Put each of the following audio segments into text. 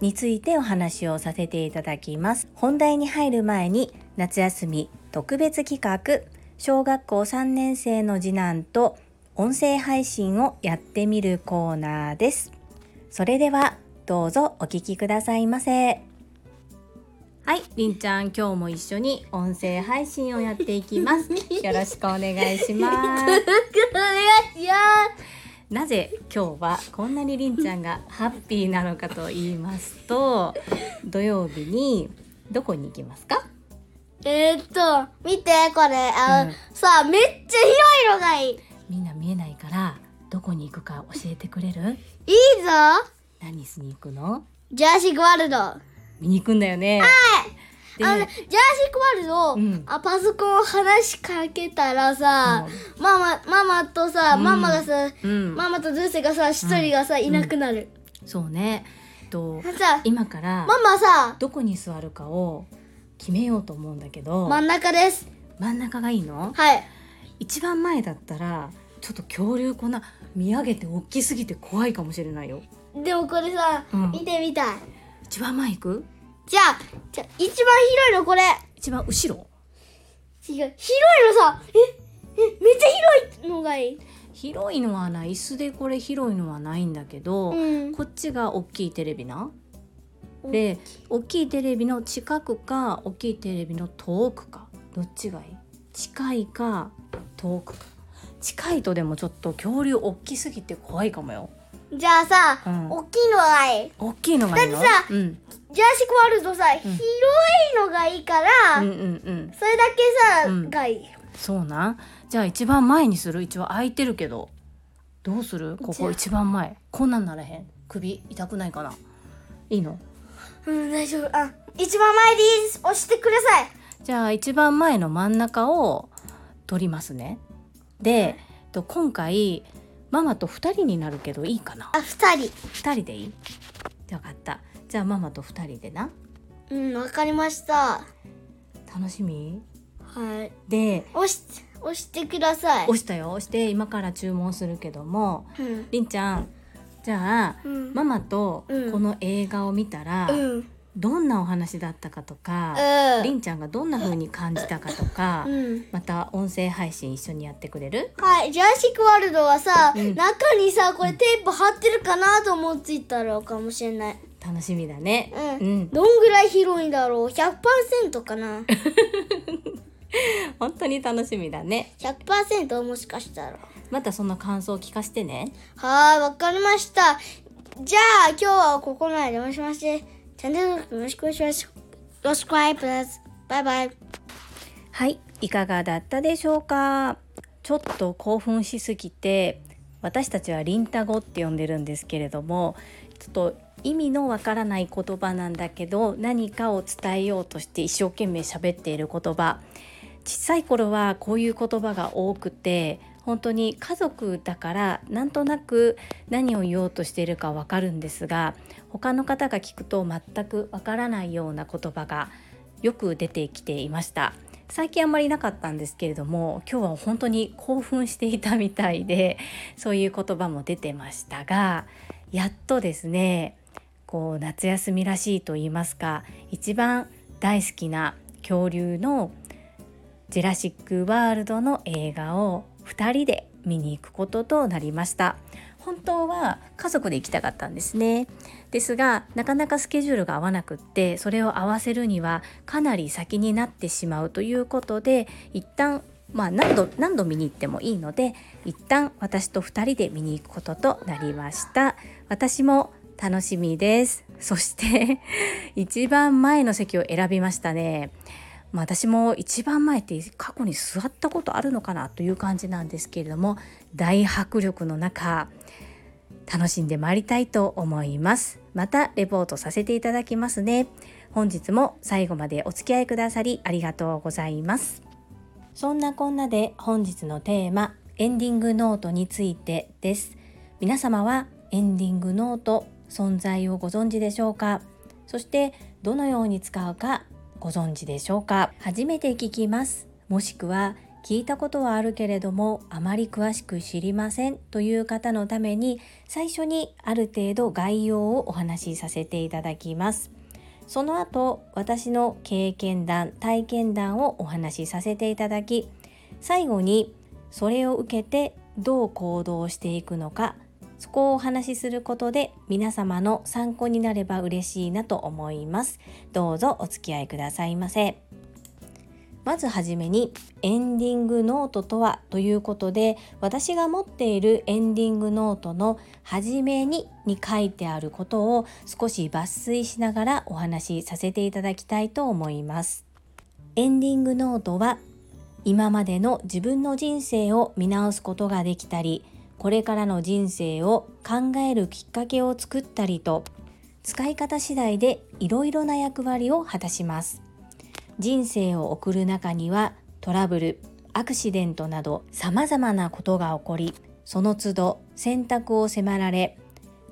についてお話をさせていただきます。本題に入る前に夏休み特別企画。小学校3年生の次男と音声配信をやってみるコーナーです。それではどうぞお聞きくださいませ。はい、りんちゃん今日も一緒に音声配信をやっていきます。よろしくお願いします。お願いしますなぜ今日はこんなにりんちゃんがハッピーなのかと言いますと土曜日にどこに行きますか？えー、っと、見て、これ。あ、うん。さあ、めっちゃ広いのがいい。いいぞみんな見えないからどこに行くか教えてくれる？何しに行くの？ジャーシックワールド。あ見に行くんだよねでの、ジャーシックワールド、うん。あ、パソコン話しかけたらさ、ママ、ママとさ、うん。ママがさ、うん。ママとズーセがさ、一人がさ、いなくなる。そうね。とさ、今からママさ、どこに座るかを決めようと思うんだけど真ん中です。真ん中がいいの？はい。一番前だったらちょっと恐竜こんな見上げて大きすぎて怖いかもしれないよ。でもこれさ、うん。見てみたい。一番前行く？じゃあ、じゃあ一番広いのこれ。一番後ろ？違う。広いのさ、え、え、めっちゃ広いのがいい。広いのはない椅子でこれ広いのはないんだけど、うん。こっちが大きいテレビな？で大きいテレビの近くか大きいテレビの遠くか。どっちがいい？近いか遠くか。近いとでもちょっと恐竜大きすぎて怖いかもよ。じゃあさ、うん。大きいのがいい。大きいのがいいの？だってさうん、ジャーシックワールドさ、広いのがいいから、うんうんうん。それだけさ、うん。がいい。そうな。んじゃあ一番前にする？一応空いてるけど。どうする？ここ一番前。こんなんならへん。首痛くないかな？いいの？うん、大丈夫。あ、一番前でいいです。押してください。じゃあ一番前の真ん中を取りますね。でと今回ママと2人になるけどいいかな？あ、二人。2人でいい？じゃあ分かったじゃあママと2人でなうん、わかりました。楽しみ？はい。で押し、押してください。押したよ押して今から注文するけどもうん。りんちゃんじゃあうん。ママとうんこの映画を見たら、うん。どんなお話だったかとか、うん。りんちゃんがどんな風に感じたかとか、うん。また音声配信一緒にやってくれる？はい、ジャーシックワールドはさ、うん中にさ、これテープ貼ってるかなと思っていたらかもしれない。楽しみだね。うん。うん、どんぐらい広いんだろう ?100% かな？本当に楽しみだね。?100% もしかしたら。またその感想を聞かせてね。はーい、わかりました。じゃあ、今日はここまでもしまして、チャンネル登録よろしくお願いします。subscribe us. バイバイ。はい、いかがだったでしょうか？ちょっと興奮しすぎて、私たちはリンタ語って呼んでるんですけれども、ちょっと意味のわからない言葉なんだけど、何かを伝えようとして一生懸命喋っている言葉。小さい頃はこういう言葉が多くて本当に家族だからなんとなく何を言おうとしているかわかるんですが他の方が聞くと全くわからないような言葉がよく出てきていました最近あんまりなかったんですけれども今日は本当に興奮していたみたいでそういう言葉も出てましたがやっとですねこう夏休みらしいと言いますか一番大好きな恐竜のジェラシック・ワールドの映画を2人で見に行くこととなりました。本当は家族で行きたかったんですね。ですがなかなかスケジュールが合わなくってそれを合わせるにはかなり先になってしまうということで一旦まあ何度何度見に行ってもいいので一旦私と2人で見に行くこととなりました。私も楽しみです。そして 一番前の席を選びましたね。まあ、私も一番前って過去に座ったことあるのかなという感じなんですけれども大迫力の中楽しんでまいりたいと思います。またレポートさせていただきますね。本日も最後までお付き合いくださりありがとうございます。そんなこんなで本日のテーマエンディングノートについてです。皆様はエンディングノート存在をご存知でしょうか？そしてどのように使うかご存知でしょうか？初めて聞きます。もしくは聞いたことはあるけれどもあまり詳しく知りませんという方のために最初にある程度概要をお話しさせていただきます。その後私の経験談体験談をお話しさせていただき最後にそれを受けてどう行動していくのかそこをお話しすることで皆様の参考になれば嬉しいなと思います。どうぞお付き合いくださいませ。まずはじめにエンディングノートとはということで私が持っているエンディングノートの初めにに書いてあることを少し抜粋しながらお話しさせていただきたいと思います。エンディングノートは今までの自分の人生を見直すことができたりこれからの人生を考えるきっかけを作ったりと使い方次第でいろいろな役割を果たします。人生を送る中にはトラブルアクシデントなど様々なことが起こりその都度選択を迫られ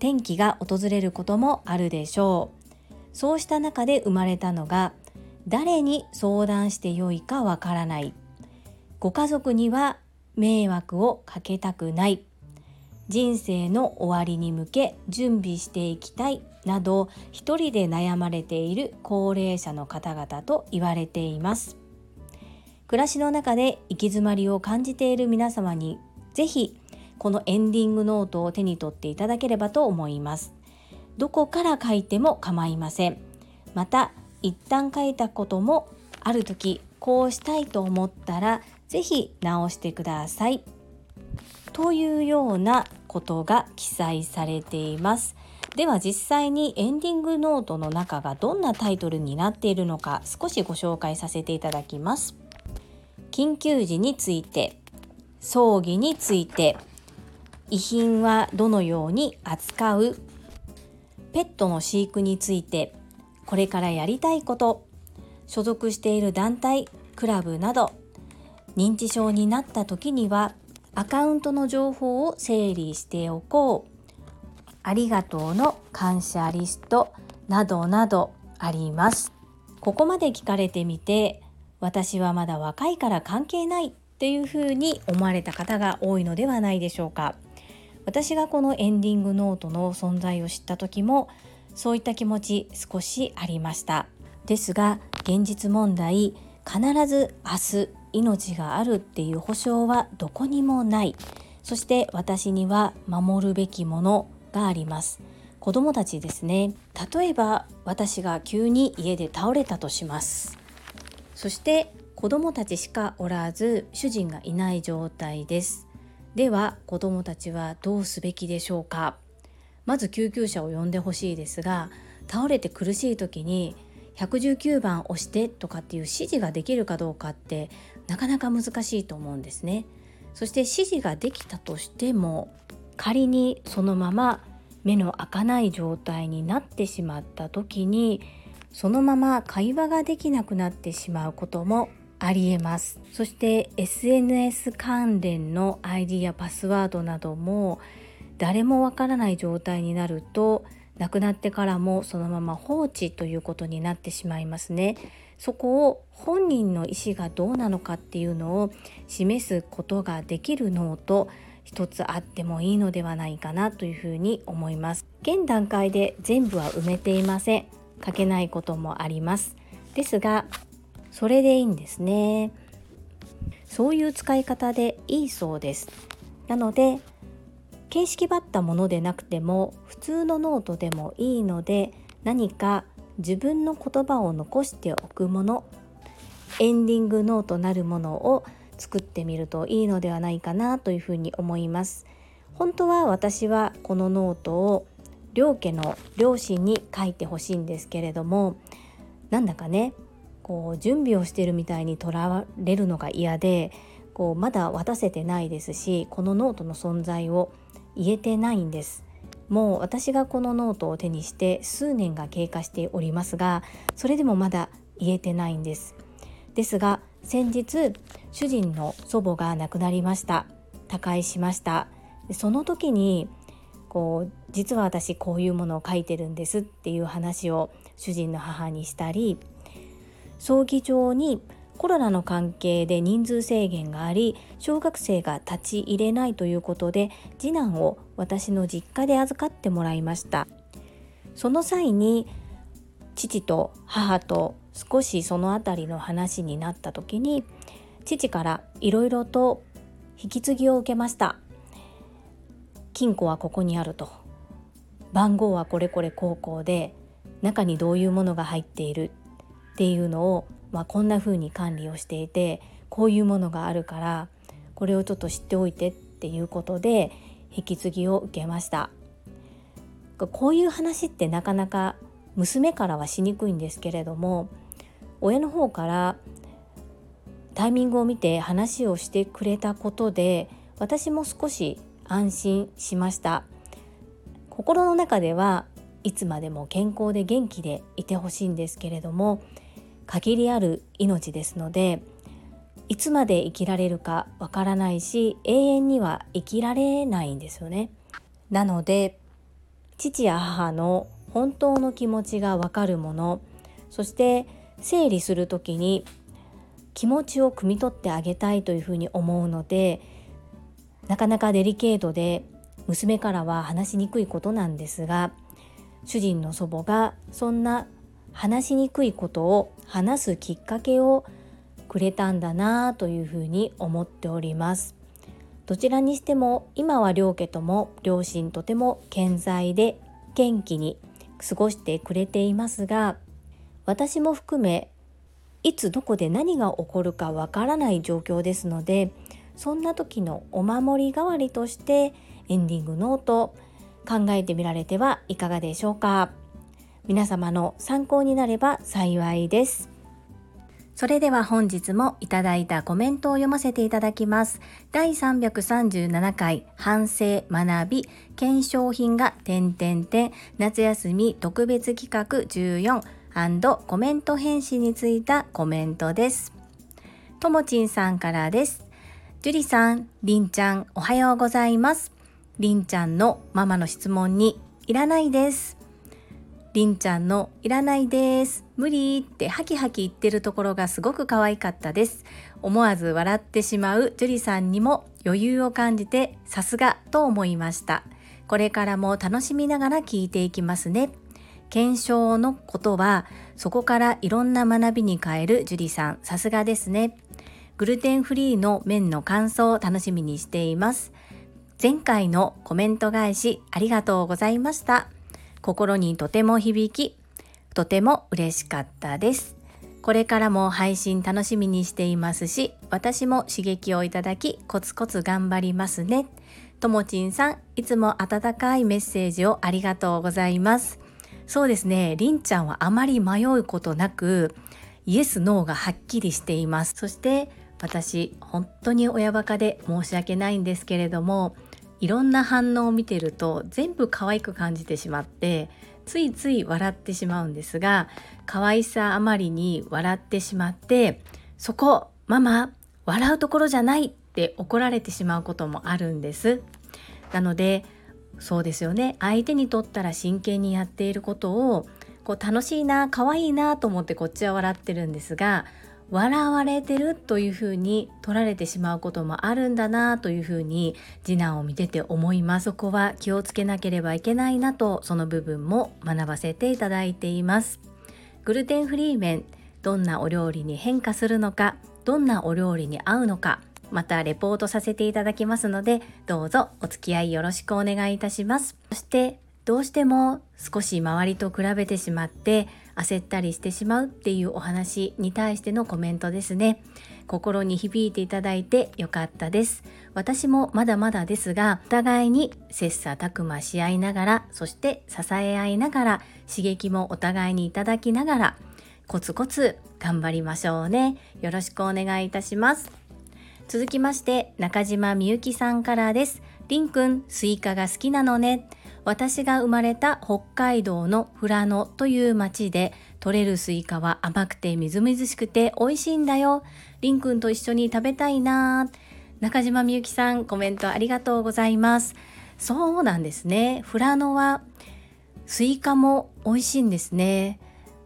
転機が訪れることもあるでしょう。そうした中で生まれたのが誰に相談してよいかわからない。ご家族には迷惑をかけたくない。人生の終わりに向け準備していきたいなど一人で悩まれている高齢者の方々と言われています。暮らしの中で行き詰まりを感じている皆様にぜひこのエンディングノートを手に取っていただければと思います。どこから書いても構いません。また一旦書いたこともある時こうしたいと思ったらぜひ直してください。というようなことが記載されています。では実際にエンディングノートの中がどんなタイトルになっているのか少しご紹介させていただきます。緊急時について葬儀について遺品はどのように扱うペットの飼育についてこれからやりたいこと所属している団体クラブなど認知症になった時にはアカウントの情報を整理しておこう。ありがとうの感謝リストなどなどあります。ここまで聞かれてみて私はまだ若いから関係ないっていうふうに思われた方が多いのではないでしょうか。私がこのエンディングノートの存在を知った時もそういった気持ち少しありました。ですが現実問題必ず明日命があるっていう保証はどこにもない。そして私には守るべきものがあります。子供たちですね。例えば私が急に家で倒れたとします。そして子供たちしかおらず主人がいない状態です。では子供たちはどうすべきでしょうか。まず救急車を呼んでほしいですが倒れて苦しい時に119番押してとかっていう指示ができるかどうかってなかなか難しいと思うんですね。そして指示ができたとしても仮にそのまま目の開かない状態になってしまった時にそのまま会話ができなくなってしまうこともありえます。そして SNS 関連の ID やパスワードなども誰もわからない状態になると亡くなってからもそのまま放置ということになってしまいますね。そこを本人の意思がどうなのかっていうのを示すことができるノート一つあってもいいのではないかなというふうに思います。現段階で全部は埋めていません。書けないこともあります。ですがそれでいいんですね。そういう使い方でいいそうです。なので形式ばったものでなくても普通のノートでもいいので何か自分の言葉を残しておくものエンディングノートなるものを作ってみるといいのではないかなというふうに思います。本当は私はこのノートを両家の両親に書いてほしいんですけれどもなんだかねこう準備をしてるみたいにとられるのが嫌でこうまだ渡せてないですしこのノートの存在を言えてないんです。もう私がこのノートを手にして数年が経過しておりますがそれでもまだ言えてないんです。ですが先日主人の祖母が亡くなりました。他界しました。その時にこう実は私こういうものを書いてるんですっていう話を主人の母にしたり葬儀場にコロナの関係で人数制限があり小学生が立ち入れないということで次男を私の実家で預かってもらいました。その際に父と母と少しその辺りの話になった時に父からいろいろと引き継ぎを受けました。金庫はここにあると。番号はこれこれ高校で中にどういうものが入っているっていうのを、まあ、こんな風に管理をしていてこういうものがあるからこれをちょっと知っておいてっていうことで引き継ぎを受けました。こういう話ってなかなか娘からはしにくいんですけれども親の方からタイミングを見て話をしてくれたことで私も少し安心しました。心の中ではいつまでも健康で元気でいてほしいんですけれども限りある命ですのでいつまで生きられるかわからないし永遠には生きられないんですよね。なので父や母の本当の気持ちがわかるものそして整理する時に気持ちを汲み取ってあげたいというふうに思うのでなかなかデリケートで娘からは話しにくいことなんですが主人の祖母がそんな話しにくいことを話すきっかけをくれたんだなというふうに思っております。どちらにしても今は両家とも両親とても健在で元気に過ごしてくれていますが私も含めいつどこで何が起こるかわからない状況ですのでそんな時のお守り代わりとしてエンディングノート考えてみられてはいかがでしょうか。皆様の参考になれば幸いですそれでは本日もいただいたコメントを読ませていただきます。第337回反省学び検証品が点々点夏休み特別企画14コメント返信についたコメントです。ともちんさんからです。樹里さん、りんちゃん、おはようございます。りんちゃんのママの質問にいらないです。りんちゃんのいらないです。無理ってハキハキ言ってるところがすごく可愛かったです。思わず笑ってしまう樹里さんにも余裕を感じてさすがと思いました。これからも楽しみながら聞いていきますね。検証のことはそこからいろんな学びに変える樹里さん、さすがですね。グルテンフリーの麺の感想を楽しみにしています。前回のコメント返しありがとうございました。心にとても響き、とても嬉しかったです。これからも配信楽しみにしていますし、私も刺激をいただき、コツコツ頑張りますね。ともちんさん、いつも温かいメッセージをありがとうございます。そうですね、りんちゃんはあまり迷うことなく、イエス・ノーがはっきりしています。そして私本当に親バカで申し訳ないんですけれどもいろんな反応を見てると全部可愛く感じてしまってついつい笑ってしまうんですが可愛さあまりに笑ってしまってそこママ笑うところじゃないって怒られてしまうこともあるんです。なのでそうですよね。相手にとったら真剣にやっていることをこう楽しいな可愛いなと思ってこっちは笑ってるんですが笑われてるというふうに取られてしまうこともあるんだなというふうに次男を見てて思います。そこは気をつけなければいけないなとその部分も学ばせていただいています。グルテンフリー麺どんなお料理に変化するのかどんなお料理に合うのかまたレポートさせていただきますのでどうぞお付き合いよろしくお願いいたします。そしてどうしても少し周りと比べてしまって焦ったりしてしまうっていうお話に対してのコメントですね。心に響いていただいてよかったです。私もまだまだですがお互いに切磋琢磨し合いながらそして支え合いながら刺激もお互いにいただきながらコツコツ頑張りましょうね。よろしくお願いいたします。続きまして中島みゆきさんからです。りんくんスイカが好きなのね。私が生まれた北海道の富良野という町で取れるスイカは甘くてみずみずしくて美味しいんだよ。りんくんと一緒に食べたいな。中島みゆきさんコメントありがとうございます。そうなんですね。富良野はスイカも美味しいんですね。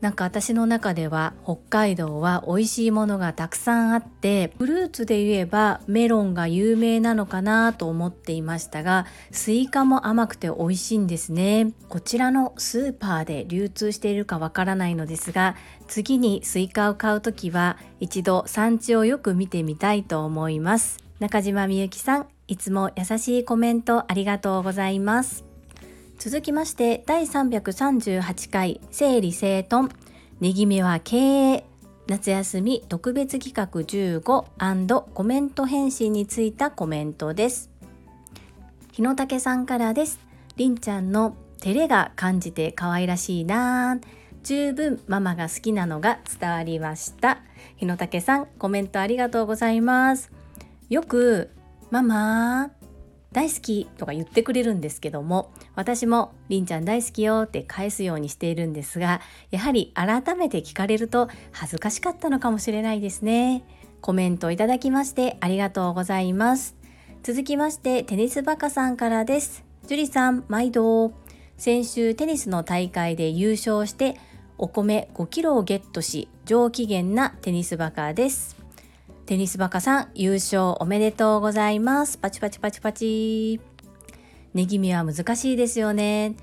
なんか私の中では北海道は美味しいものがたくさんあってフルーツで言えばメロンが有名なのかなと思っていましたがスイカも甘くて美味しいんですね。こちらのスーパーで流通しているかわからないのですが次にスイカを買う時は一度産地をよく見てみたいと思います。中島みゆきさんいつも優しいコメントありがとうございます。続きまして第338回整理整頓。ねぎめは経営。夏休み特別企画15コメント返信についたコメントです。日野武さんからです。りんちゃんの照れが感じて可愛らしいな。十分ママが好きなのが伝わりました。日野武さんコメントありがとうございます。よくママ大好きとか言ってくれるんですけども私もりんちゃん大好きよって返すようにしているんですがやはり改めて聞かれると恥ずかしかったのかもしれないですね。コメントいただきましてありがとうございます。続きましてテニスバカさんからです。樹里さん毎度。先週テニスの大会で優勝してお米5キロをゲットし上機嫌なテニスバカです。テニスバカさん優勝おめでとうございます。パチパチパチパチ。ネギ見は難しいですよね。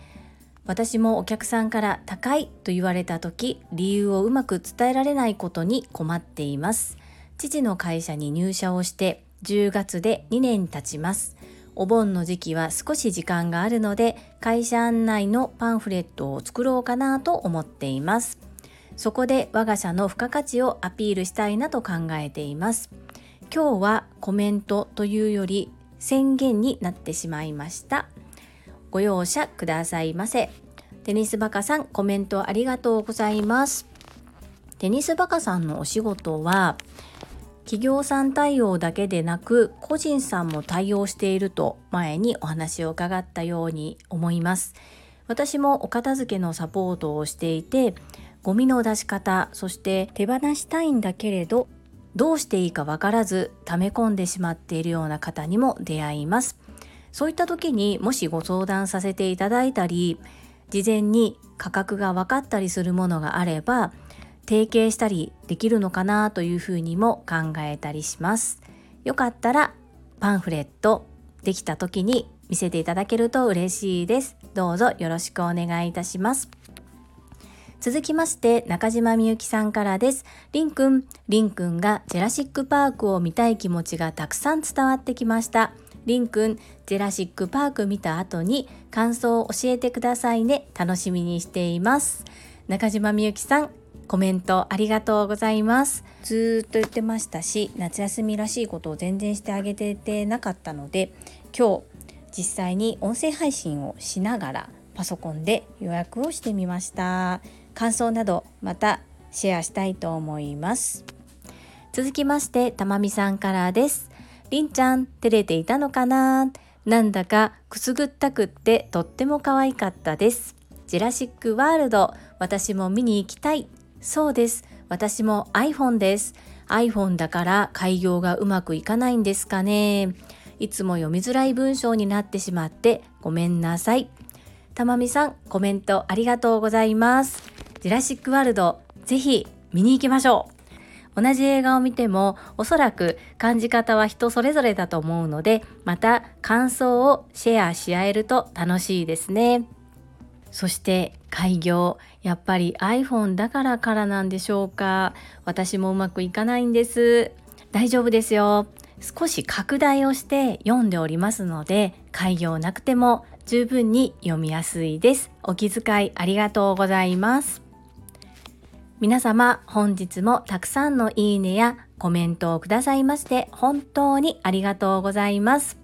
私もお客さんから高いと言われた時、理由をうまく伝えられないことに困っています。父の会社に入社をして10月で2年経ちます。お盆の時期は少し時間があるので会社案内のパンフレットを作ろうかなと思っています。そこで我が社の付加価値をアピールしたいなと考えています今日はコメントというより宣言になってしまいましたご容赦くださいませ。テニスバカさんコメントありがとうございます。テニスバカさんのお仕事は企業さん対応だけでなく個人さんも対応していると前にお話を伺ったように思います。私もお片付けのサポートをしていてゴミの出し方そして手放したいんだけれどどうしていいかわからず溜め込んでしまっているような方にも出会います。そういった時にもしご相談させていただいたり事前に価格が分かったりするものがあれば提携したりできるのかなというふうにも考えたりしますよかったらパンフレットできた時に見せていただけると嬉しいですどうぞよろしくお願いいたします続きまして中島みゆきさんからです。りんくん、りんくんがジェラシックパークを見たい気持ちがたくさん伝わってきました。りんくん、ジェラシックパーク見た後に感想を教えてくださいね。楽しみにしています。中島みゆきさん、コメントありがとうございます。ずっと言ってましたし、夏休みらしいことを全然してあげててなかったので、今日実際に音声配信をしながらパソコンで予約をしてみました。感想などまたシェアしたいと思います続きましてたまみさんからですりんちゃん照れていたのかな？なんだかくすぐったくってとっても可愛かったです。ジェラシックワールド私も見に行きたい。そうです。私も iPhone です。iPhone だから開業がうまくいかないんですかね。いつも読みづらい文章になってしまってごめんなさい。たまみさんコメントありがとうございます。ジュラシックワールド、ぜひ見に行きましょう。同じ映画を見てもおそらく感じ方は人それぞれだと思うのでまた感想をシェアし合えると楽しいですね。そして開業。やっぱり iPhone だからからなんでしょうか。私もうまくいかないんです。大丈夫ですよ。少し拡大をして読んでおりますので開業なくても十分に読みやすいです。お気遣いありがとうございます。皆様本日もたくさんのいいねやコメントをくださいまして本当にありがとうございます。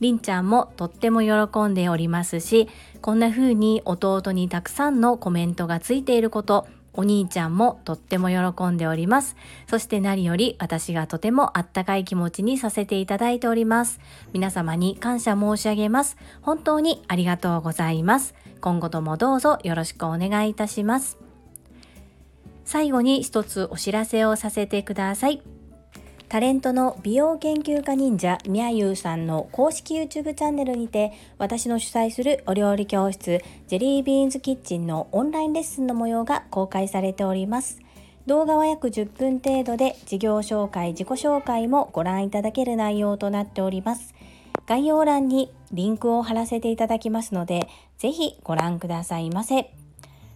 りんちゃんもとっても喜んでおりますし、こんな風に弟にたくさんのコメントがついていること、お兄ちゃんもとっても喜んでおります。そして何より私がとてもあったかい気持ちにさせていただいております。皆様に感謝申し上げます。本当にありがとうございます。今後ともどうぞよろしくお願いいたします。最後に一つお知らせをさせてください。タレントの美容研究家忍者みやゆうさんの公式 YouTube チャンネルにて私の主催するお料理教室ジェリービーンズキッチンのオンラインレッスンの模様が公開されております。動画は約10分程度で事業紹介、自己紹介もご覧いただける内容となっております。概要欄にリンクを貼らせていただきますので、ぜひご覧くださいませ。